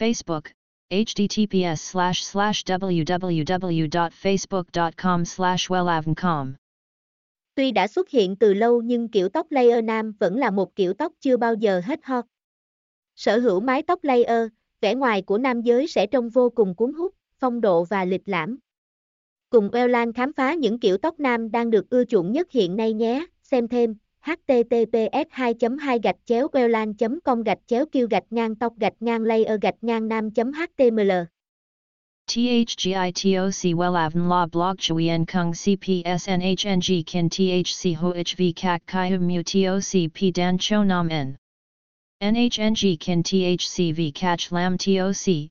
Facebook, https slash slash www.facebook.com slash wellavncom. Tuy đã xuất hiện từ lâu nhưng kiểu tóc layer nam vẫn là một kiểu tóc chưa bao giờ hết hot. Sở hữu mái tóc layer, vẻ ngoài của nam giới sẽ trông vô cùng cuốn hút, phong độ và lịch lãm. Cùng Wellan khám phá những kiểu tóc nam đang được ưa chuộng nhất hiện nay nhé, xem thêm https 2 2 gạch chéo wellan com gạch chéo kêu gạch ngang tóc gạch ngang layer gạch ngang nam html. THGITOC WELAVN La Blog Chuyen Kung CPSNHNG Kin THC HOHV Kak Kai Mu TOC P Dan Cho Nam N. NHNG Kin THCV Catch Lam TOC